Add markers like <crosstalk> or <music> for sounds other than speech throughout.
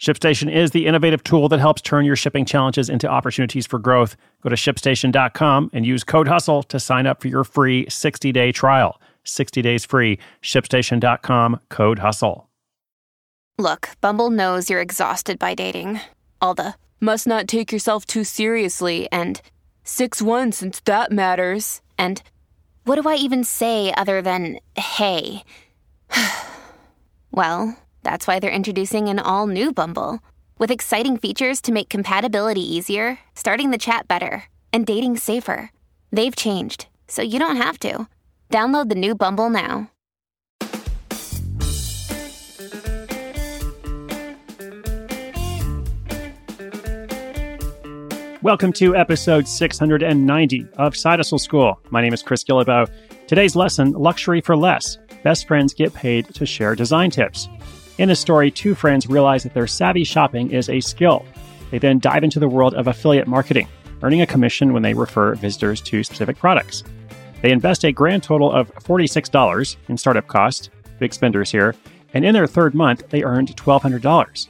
ShipStation is the innovative tool that helps turn your shipping challenges into opportunities for growth. Go to shipstation.com and use code HUSTLE to sign up for your free 60 day trial. 60 days free. ShipStation.com, code HUSTLE. Look, Bumble knows you're exhausted by dating. All the must not take yourself too seriously and 6 1 since that matters. And what do I even say other than hey? <sighs> well, that's why they're introducing an all new Bumble with exciting features to make compatibility easier, starting the chat better, and dating safer. They've changed, so you don't have to. Download the new Bumble now. Welcome to episode 690 of Side Hustle School. My name is Chris Guillebeau. Today's lesson Luxury for Less Best Friends Get Paid to Share Design Tips. In the story, two friends realize that their savvy shopping is a skill. They then dive into the world of affiliate marketing, earning a commission when they refer visitors to specific products. They invest a grand total of $46 in startup costs, big spenders here, and in their third month, they earned $1,200.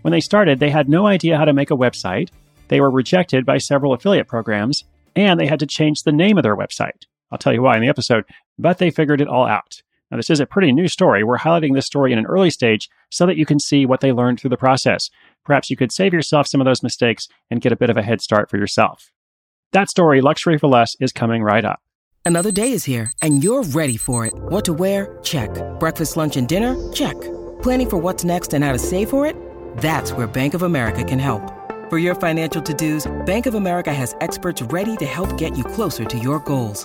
When they started, they had no idea how to make a website, they were rejected by several affiliate programs, and they had to change the name of their website. I'll tell you why in the episode, but they figured it all out. Now, this is a pretty new story. We're highlighting this story in an early stage so that you can see what they learned through the process. Perhaps you could save yourself some of those mistakes and get a bit of a head start for yourself. That story, Luxury for Less, is coming right up. Another day is here, and you're ready for it. What to wear? Check. Breakfast, lunch, and dinner? Check. Planning for what's next and how to save for it? That's where Bank of America can help. For your financial to dos, Bank of America has experts ready to help get you closer to your goals.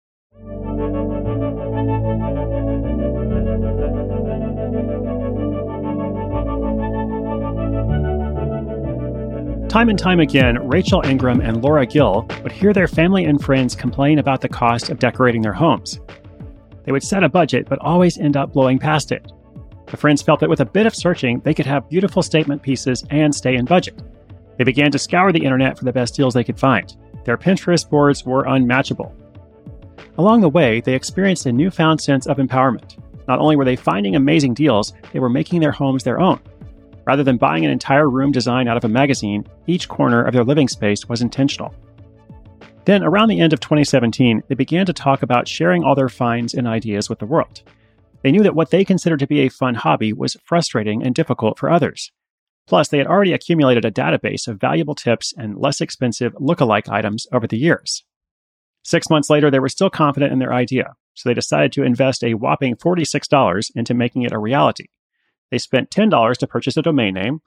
Time and time again, Rachel Ingram and Laura Gill would hear their family and friends complain about the cost of decorating their homes. They would set a budget, but always end up blowing past it. The friends felt that with a bit of searching, they could have beautiful statement pieces and stay in budget. They began to scour the internet for the best deals they could find. Their Pinterest boards were unmatchable. Along the way, they experienced a newfound sense of empowerment. Not only were they finding amazing deals, they were making their homes their own. Rather than buying an entire room design out of a magazine, each corner of their living space was intentional. Then, around the end of 2017, they began to talk about sharing all their finds and ideas with the world. They knew that what they considered to be a fun hobby was frustrating and difficult for others. Plus, they had already accumulated a database of valuable tips and less expensive look-alike items over the years. Six months later, they were still confident in their idea, so they decided to invest a whopping $46 into making it a reality. They spent $10 to purchase a domain name.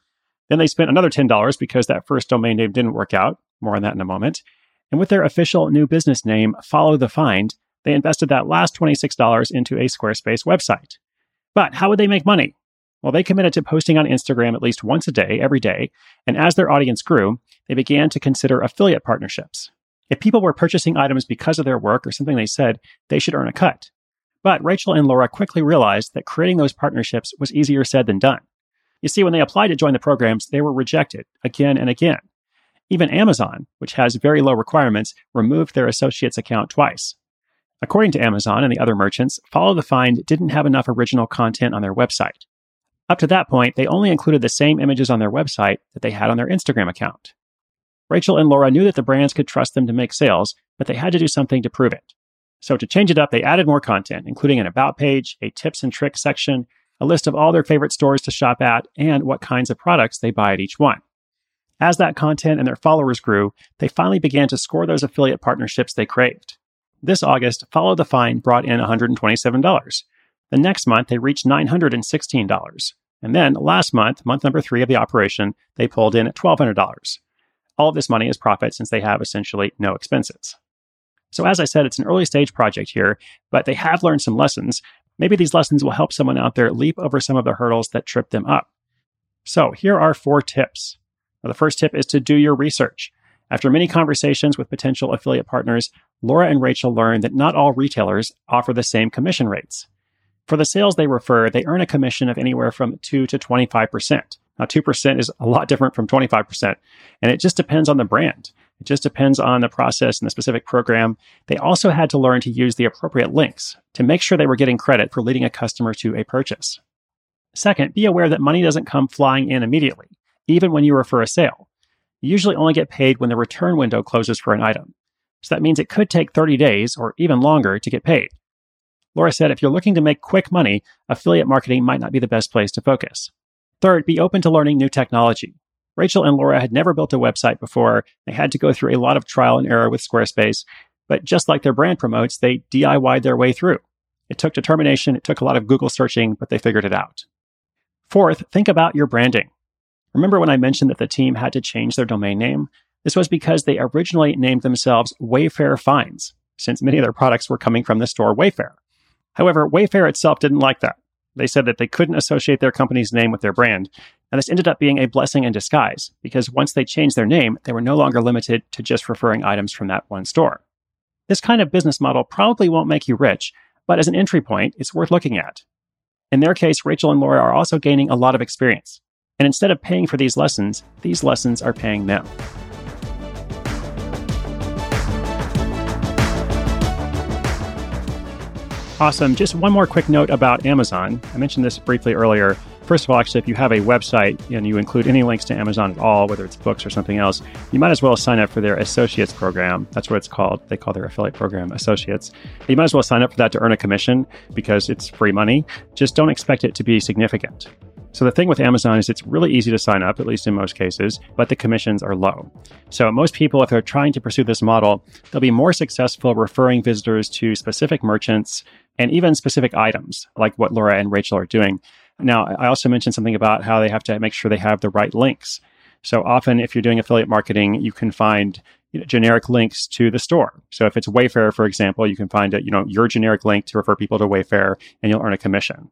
Then they spent another $10 because that first domain name didn't work out. More on that in a moment. And with their official new business name, Follow the Find, they invested that last $26 into a Squarespace website. But how would they make money? Well, they committed to posting on Instagram at least once a day, every day. And as their audience grew, they began to consider affiliate partnerships. If people were purchasing items because of their work or something they said, they should earn a cut. But Rachel and Laura quickly realized that creating those partnerships was easier said than done. You see, when they applied to join the programs, they were rejected again and again. Even Amazon, which has very low requirements, removed their associate's account twice. According to Amazon and the other merchants, Follow the Find didn't have enough original content on their website. Up to that point, they only included the same images on their website that they had on their Instagram account. Rachel and Laura knew that the brands could trust them to make sales, but they had to do something to prove it. So to change it up, they added more content, including an about page, a tips and tricks section, a list of all their favorite stores to shop at, and what kinds of products they buy at each one. As that content and their followers grew, they finally began to score those affiliate partnerships they craved. This August, Follow the Find brought in $127. The next month, they reached $916. And then last month, month number three of the operation, they pulled in $1,200. All of this money is profit since they have essentially no expenses. So, as I said, it's an early stage project here, but they have learned some lessons. Maybe these lessons will help someone out there leap over some of the hurdles that trip them up. So, here are four tips. Now, the first tip is to do your research. After many conversations with potential affiliate partners, Laura and Rachel learned that not all retailers offer the same commission rates. For the sales they refer, they earn a commission of anywhere from 2 to 25%. Now, 2% is a lot different from 25%, and it just depends on the brand. It just depends on the process and the specific program. They also had to learn to use the appropriate links to make sure they were getting credit for leading a customer to a purchase. Second, be aware that money doesn't come flying in immediately, even when you refer a sale. You usually only get paid when the return window closes for an item. So that means it could take 30 days or even longer to get paid. Laura said if you're looking to make quick money, affiliate marketing might not be the best place to focus. Third, be open to learning new technology. Rachel and Laura had never built a website before. They had to go through a lot of trial and error with Squarespace, but just like their brand promotes, they DIY'd their way through. It took determination, it took a lot of Google searching, but they figured it out. Fourth, think about your branding. Remember when I mentioned that the team had to change their domain name? This was because they originally named themselves Wayfair Finds, since many of their products were coming from the store Wayfair. However, Wayfair itself didn't like that. They said that they couldn't associate their company's name with their brand. And this ended up being a blessing in disguise because once they changed their name, they were no longer limited to just referring items from that one store. This kind of business model probably won't make you rich, but as an entry point, it's worth looking at. In their case, Rachel and Laura are also gaining a lot of experience. And instead of paying for these lessons, these lessons are paying them. Awesome. Just one more quick note about Amazon. I mentioned this briefly earlier. First of all, actually, if you have a website and you include any links to Amazon at all, whether it's books or something else, you might as well sign up for their Associates program. That's what it's called. They call their affiliate program Associates. You might as well sign up for that to earn a commission because it's free money. Just don't expect it to be significant. So the thing with Amazon is it's really easy to sign up, at least in most cases, but the commissions are low. So most people, if they're trying to pursue this model, they'll be more successful referring visitors to specific merchants and even specific items, like what Laura and Rachel are doing. Now, I also mentioned something about how they have to make sure they have the right links. So often, if you're doing affiliate marketing, you can find you know, generic links to the store. So if it's Wayfair, for example, you can find a, you know your generic link to refer people to Wayfair, and you'll earn a commission.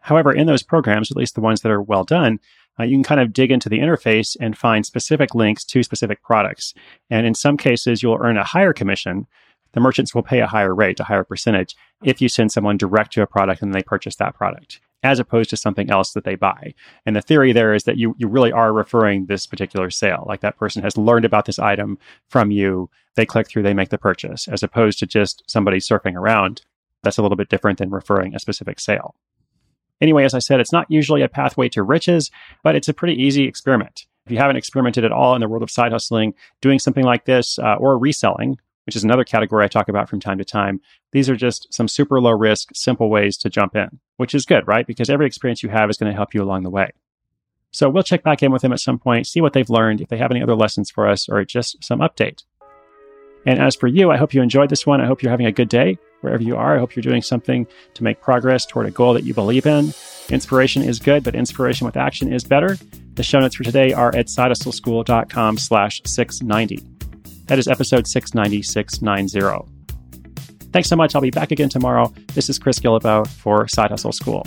However, in those programs, at least the ones that are well done, uh, you can kind of dig into the interface and find specific links to specific products. And in some cases, you'll earn a higher commission. The merchants will pay a higher rate, a higher percentage, if you send someone direct to a product and they purchase that product, as opposed to something else that they buy. And the theory there is that you, you really are referring this particular sale. Like that person has learned about this item from you. They click through, they make the purchase, as opposed to just somebody surfing around. That's a little bit different than referring a specific sale. Anyway, as I said, it's not usually a pathway to riches, but it's a pretty easy experiment. If you haven't experimented at all in the world of side hustling, doing something like this uh, or reselling, which is another category I talk about from time to time, these are just some super low risk, simple ways to jump in, which is good, right? Because every experience you have is going to help you along the way. So we'll check back in with them at some point, see what they've learned, if they have any other lessons for us, or just some update. And as for you, I hope you enjoyed this one. I hope you're having a good day wherever you are. I hope you're doing something to make progress toward a goal that you believe in. Inspiration is good, but inspiration with action is better. The show notes for today are at sidehustleschool.com slash 690. That is episode 690, 690. Thanks so much. I'll be back again tomorrow. This is Chris Guillebeau for Side Hustle School.